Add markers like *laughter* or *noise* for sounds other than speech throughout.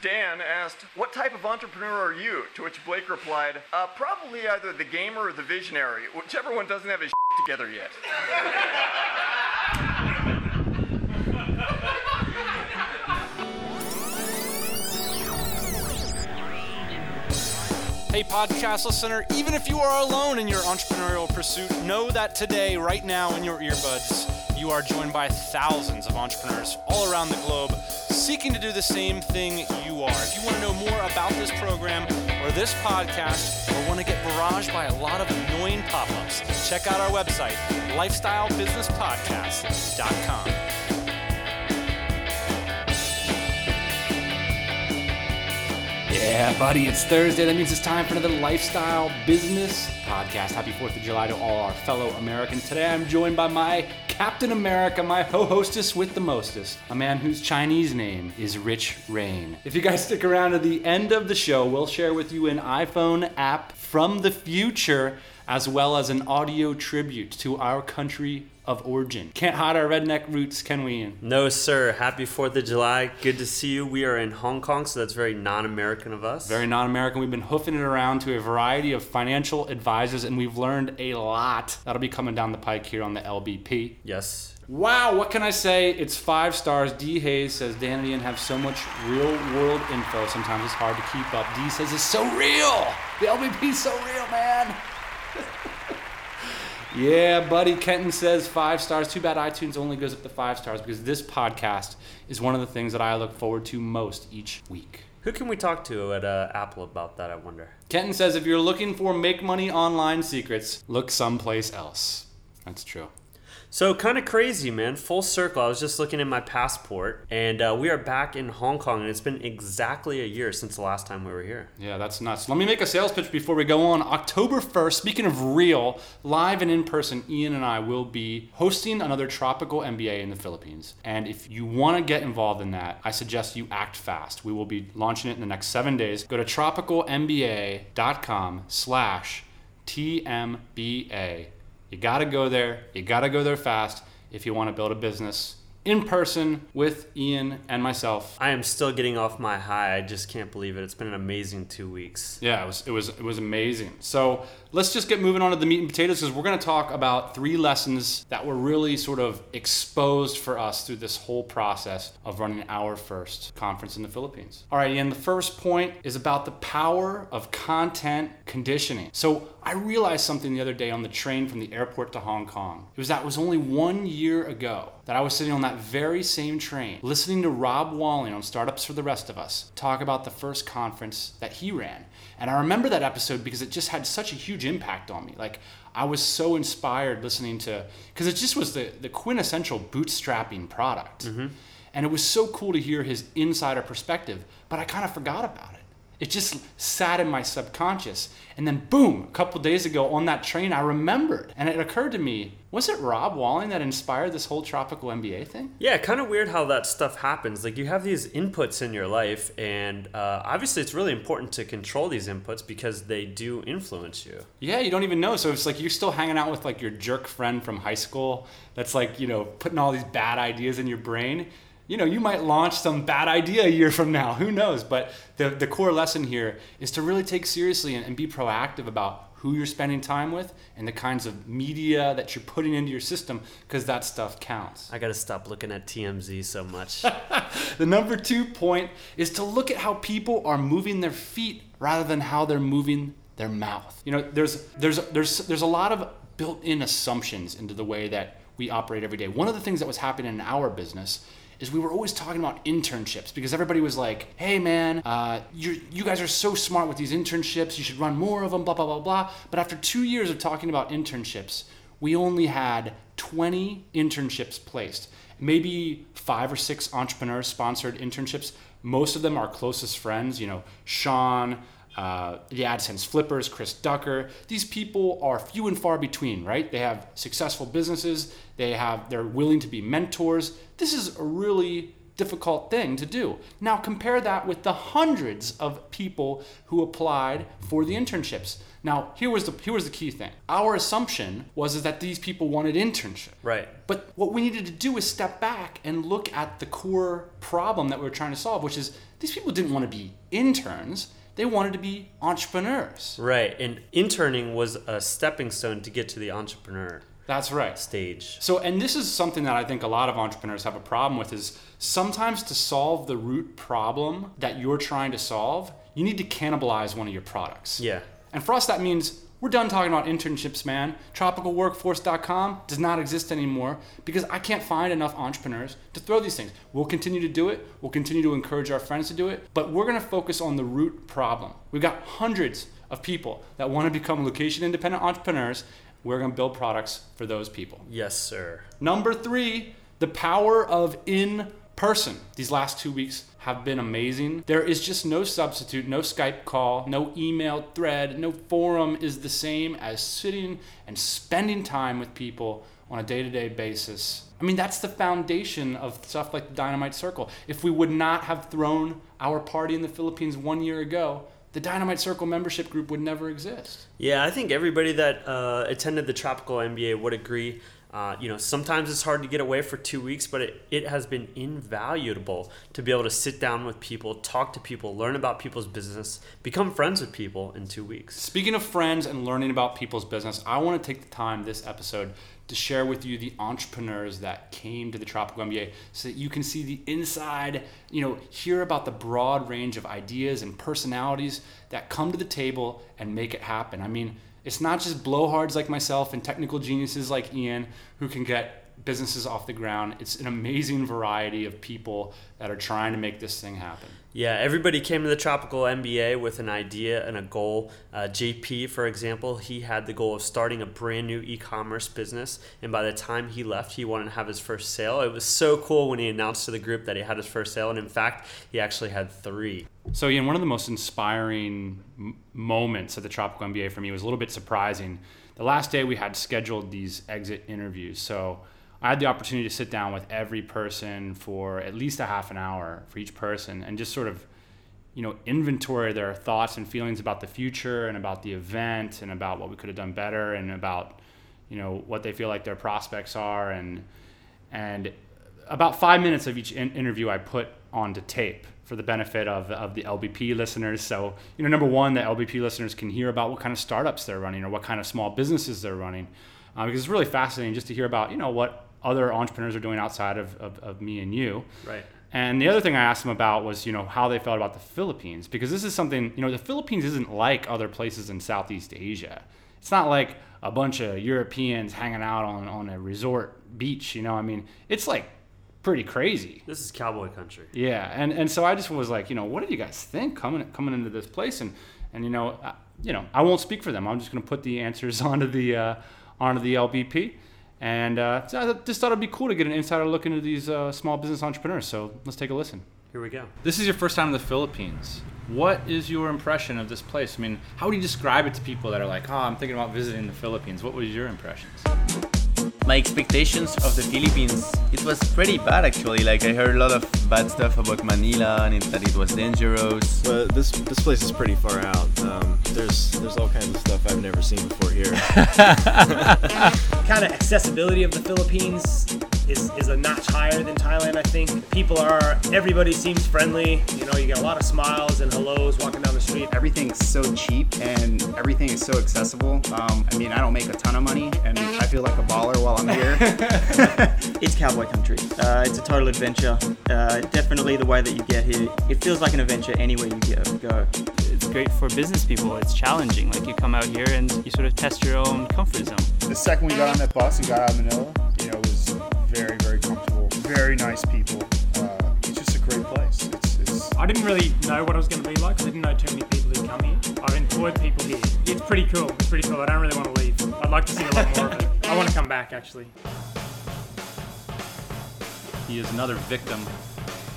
Dan asked, What type of entrepreneur are you? To which Blake replied, uh, Probably either the gamer or the visionary, whichever one doesn't have his together yet. Hey, podcast listener, even if you are alone in your entrepreneurial pursuit, know that today, right now, in your earbuds, you are joined by thousands of entrepreneurs all around the globe seeking to do the same thing you are. If you want to know more about this program or this podcast, or want to get barraged by a lot of annoying pop ups, check out our website, lifestylebusinesspodcast.com. Yeah, buddy, it's Thursday. That means it's time for another lifestyle business podcast. Happy 4th of July to all our fellow Americans. Today I'm joined by my Captain America, my ho hostess with the mostest, a man whose Chinese name is Rich Rain. If you guys stick around to the end of the show, we'll share with you an iPhone app from the future as well as an audio tribute to our country of origin. Can't hide our redneck roots, can we, Ian? No, sir. Happy 4th of July. Good to see you. We are in Hong Kong, so that's very non American of us. Very non American. We've been hoofing it around to a variety of financial advisors, and we've learned a lot. That'll be coming down the pike here on the LBP. Yes. Wow, what can I say? It's five stars. D Hayes says Dan and Ian have so much real world info. Sometimes it's hard to keep up. D says it's so real. The LBP's so real, man. Yeah, buddy. Kenton says five stars. Too bad iTunes only goes up to five stars because this podcast is one of the things that I look forward to most each week. Who can we talk to at uh, Apple about that, I wonder? Kenton says if you're looking for make money online secrets, look someplace else. That's true. So kind of crazy, man. Full circle. I was just looking at my passport, and uh, we are back in Hong Kong, and it's been exactly a year since the last time we were here. Yeah, that's nuts. Let me make a sales pitch before we go on. October 1st, speaking of real, live and in person, Ian and I will be hosting another tropical MBA in the Philippines. And if you want to get involved in that, I suggest you act fast. We will be launching it in the next seven days. Go to tropicalmba.com slash TMBA you got to go there. You got to go there fast if you want to build a business in person with Ian and myself. I am still getting off my high. I just can't believe it. It's been an amazing two weeks. Yeah, it was it was it was amazing. So let's just get moving on to the meat and potatoes because we're going to talk about three lessons that were really sort of exposed for us through this whole process of running our first conference in the Philippines. All right, Ian. The first point is about the power of content conditioning. So I realized something the other day on the train from the airport to Hong Kong. It was that it was only one year ago that I was sitting on that very same train listening to Rob Walling on Startups for the Rest of Us talk about the first conference that he ran. And I remember that episode because it just had such a huge impact on me. Like, I was so inspired listening to, because it just was the, the quintessential bootstrapping product. Mm-hmm. And it was so cool to hear his insider perspective, but I kind of forgot about it. It just sat in my subconscious. And then, boom, a couple days ago on that train, I remembered. And it occurred to me was it Rob Walling that inspired this whole tropical MBA thing? Yeah, kind of weird how that stuff happens. Like, you have these inputs in your life, and uh, obviously, it's really important to control these inputs because they do influence you. Yeah, you don't even know. So it's like you're still hanging out with like your jerk friend from high school that's like, you know, putting all these bad ideas in your brain you know, you might launch some bad idea a year from now. Who knows? But the, the core lesson here is to really take seriously and, and be proactive about who you're spending time with and the kinds of media that you're putting into your system because that stuff counts. I got to stop looking at TMZ so much. *laughs* the number two point is to look at how people are moving their feet rather than how they're moving their mouth. You know, there's there's there's there's a lot of built-in assumptions into the way that we operate every day. One of the things that was happening in our business is we were always talking about internships because everybody was like, hey man, uh, you you guys are so smart with these internships, you should run more of them, blah, blah, blah, blah. But after two years of talking about internships, we only had 20 internships placed. Maybe five or six entrepreneur sponsored internships. Most of them are closest friends, you know, Sean, uh, the AdSense flippers, Chris Ducker. These people are few and far between, right? They have successful businesses. They have they're willing to be mentors. This is a really difficult thing to do. Now compare that with the hundreds of people who applied for the internships. Now, here was the here was the key thing. Our assumption was is that these people wanted internship. Right. But what we needed to do is step back and look at the core problem that we were trying to solve, which is these people didn't want to be interns. They wanted to be entrepreneurs. Right. And interning was a stepping stone to get to the entrepreneur That's right. stage. So, and this is something that I think a lot of entrepreneurs have a problem with is sometimes to solve the root problem that you're trying to solve, you need to cannibalize one of your products. Yeah. And for us, that means we're done talking about internships, man. Tropicalworkforce.com does not exist anymore because I can't find enough entrepreneurs to throw these things. We'll continue to do it. We'll continue to encourage our friends to do it, but we're going to focus on the root problem. We've got hundreds of people that want to become location independent entrepreneurs. We're going to build products for those people. Yes, sir. Number three, the power of in person. These last two weeks have been amazing. There is just no substitute, no Skype call, no email thread, no forum is the same as sitting and spending time with people on a day to day basis. I mean, that's the foundation of stuff like the Dynamite Circle. If we would not have thrown our party in the Philippines one year ago, the Dynamite Circle membership group would never exist. Yeah, I think everybody that uh, attended the Tropical MBA would agree. Uh, you know, sometimes it's hard to get away for two weeks, but it, it has been invaluable to be able to sit down with people, talk to people, learn about people's business, become friends with people in two weeks. Speaking of friends and learning about people's business, I want to take the time this episode to share with you the entrepreneurs that came to the Tropical MBA so that you can see the inside, you know, hear about the broad range of ideas and personalities that come to the table and make it happen. I mean, it's not just blowhards like myself and technical geniuses like Ian who can get businesses off the ground. It's an amazing variety of people that are trying to make this thing happen. Yeah, everybody came to the Tropical MBA with an idea and a goal. Uh, JP, for example, he had the goal of starting a brand new e commerce business. And by the time he left, he wanted to have his first sale. It was so cool when he announced to the group that he had his first sale. And in fact, he actually had three. So, Ian, one of the most inspiring m- moments at the Tropical MBA for me was a little bit surprising. The last day we had scheduled these exit interviews. So, I had the opportunity to sit down with every person for at least a half an hour for each person and just sort of, you know, inventory their thoughts and feelings about the future and about the event and about what we could have done better and about, you know, what they feel like their prospects are and and about five minutes of each in- interview I put onto tape for the benefit of, of the LBP listeners. So, you know, number one, the LBP listeners can hear about what kind of startups they're running or what kind of small businesses they're running. Uh, because it's really fascinating just to hear about, you know, what other entrepreneurs are doing outside of, of, of me and you. Right. And the other thing I asked them about was, you know, how they felt about the Philippines, because this is something, you know, the Philippines isn't like other places in Southeast Asia. It's not like a bunch of Europeans hanging out on, on a resort beach, you know, I mean, it's like pretty crazy. This is cowboy country. Yeah, and, and so I just was like, you know, what do you guys think coming coming into this place? And and you know, I, you know, I won't speak for them. I'm just going to put the answers *laughs* onto the uh, onto the LBP, and uh, so I just thought it'd be cool to get an insider look into these uh, small business entrepreneurs. So let's take a listen. Here we go. This is your first time in the Philippines. What is your impression of this place? I mean, how would you describe it to people that are like, oh, I'm thinking about visiting the Philippines? What was your impressions? My expectations of the Philippines, it was pretty bad actually. Like I heard a lot of bad stuff about Manila and it, that it was dangerous. But this this place is pretty far out. Um, there's there's all kinds of stuff I've never seen before here. *laughs* kind of accessibility of the Philippines is, is a notch higher than Thailand, I think. People are, everybody seems friendly. You know, you get a lot of smiles and hellos walking down the street. Everything's so cheap and everything is so accessible. Um, I mean, I don't make a ton of money and I feel like a baller while I'm here. *laughs* it's cowboy country. Uh, it's a total adventure. Uh, definitely the way that you get here. It feels like an adventure anywhere you go. It's great for business people. It's challenging. Like you come out here and you sort of test your own comfort zone. The second we got on that bus and got out of Manila, very, very comfortable. Very nice people. Uh, it's just a great place. It's, it's I didn't really know what it was going to be like I didn't know too many people who come here. I've employed people here. It's pretty cool. It's pretty cool. I don't really want to leave. I'd like to see a lot more of it. I want to come back actually. He is another victim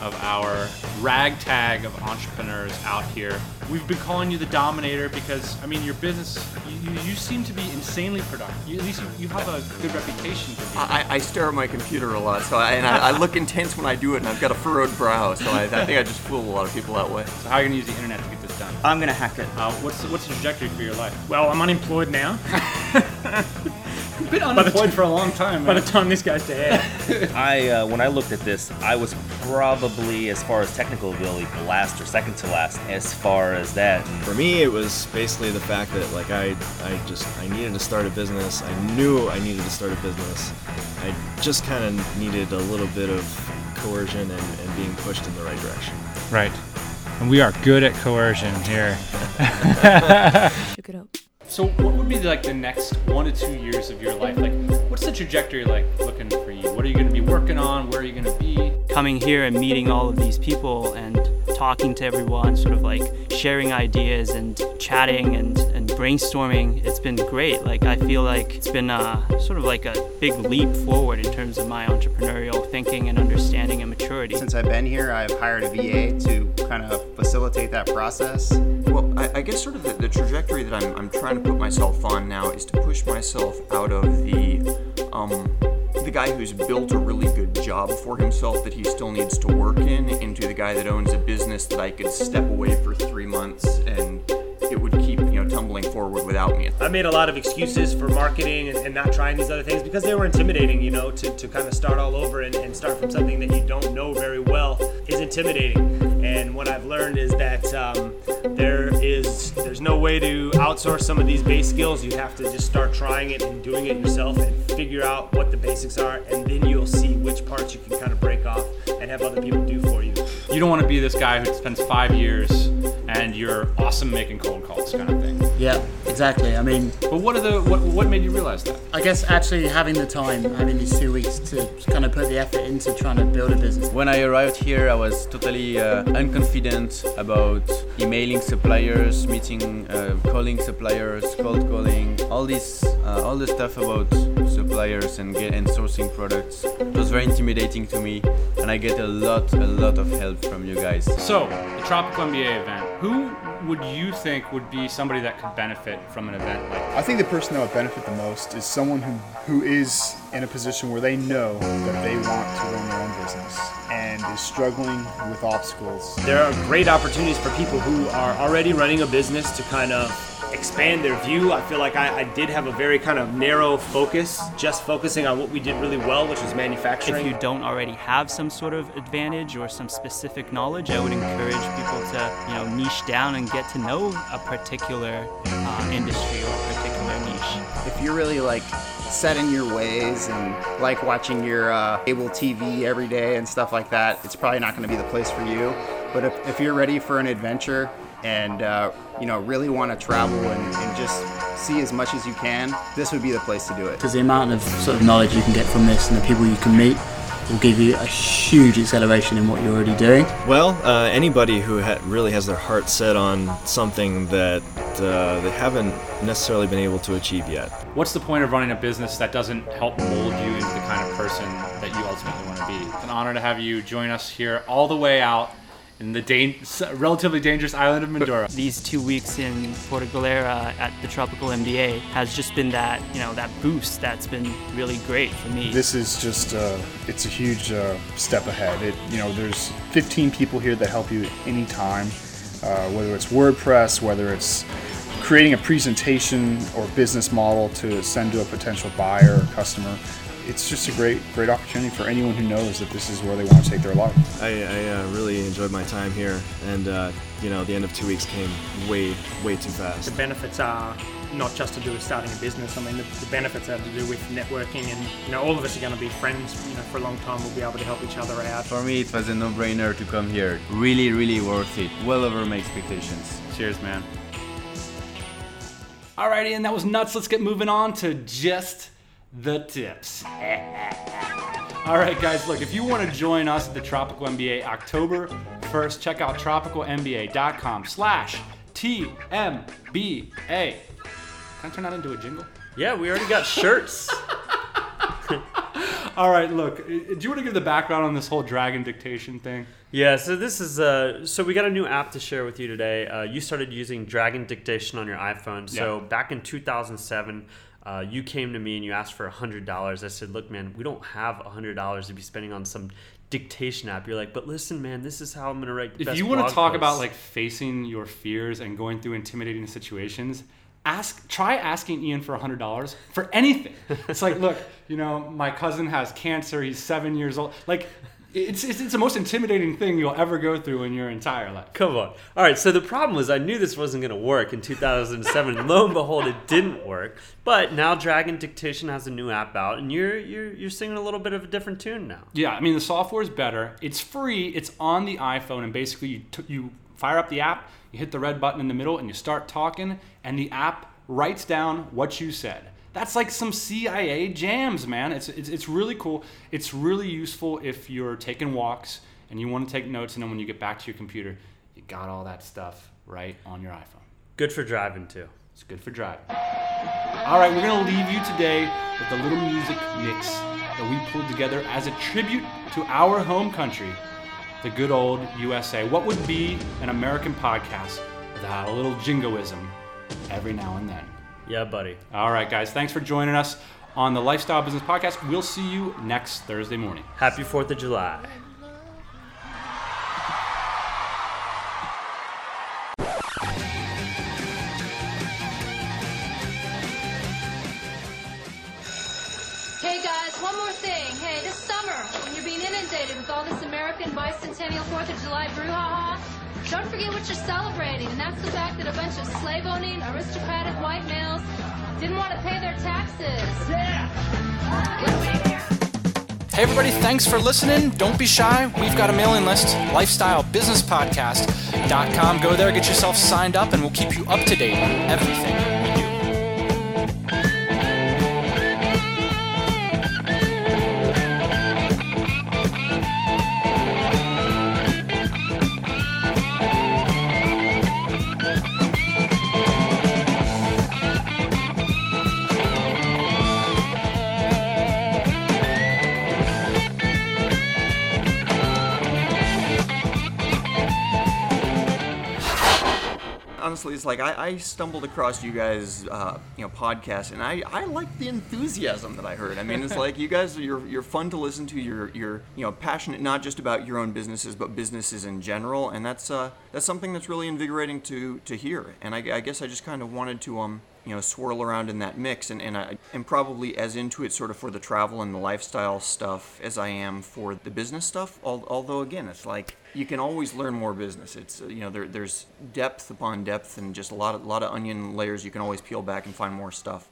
of our ragtag of entrepreneurs out here we've been calling you the Dominator because I mean your business, you, you, you seem to be insanely productive. You, at least you, you have a good reputation for being. I, I stare at my computer a lot, so I, and I, I look intense when I do it, and I've got a furrowed brow, so I, I think I just fool a lot of people that way. So how are you gonna use the internet to get this done? I'm gonna hack it. Uh, what's what's the trajectory for your life? Well, I'm unemployed now. *laughs* You've been unemployed for a long time. By the time this guy's dead. *laughs* I uh, when I looked at this, I was probably as far as technical ability, the last or second to last. As far as that, For me, it was basically the fact that like I, I just I needed to start a business. I knew I needed to start a business. I just kind of needed a little bit of coercion and, and being pushed in the right direction. Right. And we are good at coercion here. Shook it up. So what would be like the next one to two years of your life? Like, what's the trajectory like looking for you? What are you gonna be working on? Where are you gonna be? Coming here and meeting all of these people and talking to everyone, sort of like sharing ideas and chatting and, and brainstorming, it's been great. Like, I feel like it's been uh, sort of like a big leap forward in terms of my entrepreneurial thinking and understanding and maturity. Since I've been here, I've hired a VA to kind of facilitate that process. Well, I, I guess sort of the, the trajectory that I'm, I'm trying to put myself on now is to push myself out of the um, the guy who's built a really good job for himself that he still needs to work in into the guy that owns a business that I could step away for three months and it would keep you know tumbling forward without me. I made a lot of excuses for marketing and, and not trying these other things because they were intimidating, you know, to, to kind of start all over and, and start from something that you don't know very well is intimidating. And what I've learned is that um, there is there's no way to outsource some of these base skills. You have to just start trying it and doing it yourself and figure out what the basics are, and then you'll see which parts you can kind of break off and have other people do for you. You don't want to be this guy who spends five years and you're awesome making cold calls kind of thing. Yeah, exactly. I mean, But what are the what what made you realize that? I guess actually having the time, having these two weeks to kind of put the effort into trying to build a business. When I arrived here, I was totally uh, unconfident about emailing suppliers, meeting, uh, calling suppliers, cold calling, all this, uh, all the stuff about suppliers and get and sourcing products. It was very intimidating to me, and I get a lot, a lot of help from you guys. So, the Tropical MBA event. Who would you think would be somebody that could benefit from an event like I think the person that would benefit the most is someone who, who is in a position where they know that they want to run their own business and is struggling with obstacles. There are great opportunities for people who are already running a business to kind of expand their view. I feel like I, I did have a very kind of narrow focus, just focusing on what we did really well, which was manufacturing. If you don't already have some sort of advantage or some specific knowledge, I would encourage people to, you know, niche down and get to know a particular uh, industry or a particular niche. If you're really like set in your ways and like watching your uh, cable TV every day and stuff like that, it's probably not going to be the place for you. But if, if you're ready for an adventure and uh, you know really want to travel and, and just see as much as you can, this would be the place to do it. Because the amount of sort of knowledge you can get from this and the people you can meet will give you a huge acceleration in what you're already doing. Well, uh, anybody who ha- really has their heart set on something that uh, they haven't necessarily been able to achieve yet. What's the point of running a business that doesn't help mold you into the kind of person that you ultimately want to be? It's an honor to have you join us here all the way out in the dan- relatively dangerous island of Mindoro. These two weeks in Puerto Galera at the Tropical MBA has just been that, you know, that boost that's been really great for me. This is just uh, it's a huge uh, step ahead. It you know there's 15 people here that help you anytime, uh, whether it's WordPress, whether it's creating a presentation or business model to send to a potential buyer or customer. It's just a great great opportunity for anyone who knows that this is where they want to take their life. I, I uh, really enjoyed my time here, and uh, you know the end of two weeks came way way too fast. The benefits are not just to do with starting a business. I mean, the, the benefits are to do with networking, and you know, all of us are going to be friends. You know, for a long time, we'll be able to help each other out. For me, it was a no-brainer to come here. Really, really worth it. Well over my expectations. Cheers, man. Alrighty, and that was nuts. Let's get moving on to just the tips. *laughs* All right, guys, look, if you want to join us at the Tropical MBA October 1st, check out tropicalmba.com slash TMBA. Can I turn that into a jingle? Yeah, we already got shirts. *laughs* All right, look. Do you want to give the background on this whole dragon dictation thing? Yeah, so this is uh, so we got a new app to share with you today. Uh, you started using Dragon Dictation on your iPhone. So Yeah. back in 2007, uh, you came to me and you asked for hundred dollars. I said, "Look, man, we don't have hundred dollars to be spending on some dictation app." You're like, "But listen, man, this is how I'm gonna write." the If you want to talk about like facing your fears and going through intimidating situations, ask try asking Ian for hundred dollars for anything. it's like, *laughs* look, you know, my cousin has cancer. He's seven years old. Like, it's it's, it's the most intimidating thing you'll ever go through in your entire life. Come on. All right, so the problem was I knew this wasn't going to work in 2007. Lo and behold, it didn't work. But now Dragon Dictation has a new app out, and you're you're you're singing a little bit of a different tune now. Yeah, I mean the software is better. It's free. It's on the iPhone, and basically you t- you fire up the app, you hit the red button in the middle, and you start talking, and the app writes down what you said. That's like some CIA jams, man. It's, it's it's really cool. It's really useful if you're taking walks and you want to take notes, and then when you get back to your computer, you got all that stuff right on your iPhone. Good for driving too. It's good for driving. All right, we're gonna leave you today with a little music mix that we pulled together as a tribute to our home country, the good old USA. What would be an American podcast without a little jingoism every now and then? Yeah, buddy. All right, guys, thanks for joining us on the Lifestyle Business Podcast. We'll see you next Thursday morning. Happy 4th of July. Hey guys, one more thing. Hey, this summer, when you're being inundated with all this American bicentennial 4th of July brouhaha, don't forget what you're celebrating, and that's the fact that a bunch of slave owning, aristocratic white males didn't want to pay their taxes. Yeah! Hey, everybody, thanks for listening. Don't be shy. We've got a mailing list, lifestylebusinesspodcast.com. Go there, get yourself signed up, and we'll keep you up to date on everything honestly, it's like I, I stumbled across you guys, uh, you know, podcast, and I, I like the enthusiasm that I heard. I mean, it's *laughs* like you guys, you're you're fun to listen to. You're you're you know passionate not just about your own businesses, but businesses in general, and that's uh that's something that's really invigorating to to hear. And I, I guess I just kind of wanted to um you know swirl around in that mix, and and I am probably as into it sort of for the travel and the lifestyle stuff as I am for the business stuff. Although again, it's like you can always learn more business. It's you know there, there's depth upon depth and just a lot of lot of onion layers you can always peel back and find more stuff.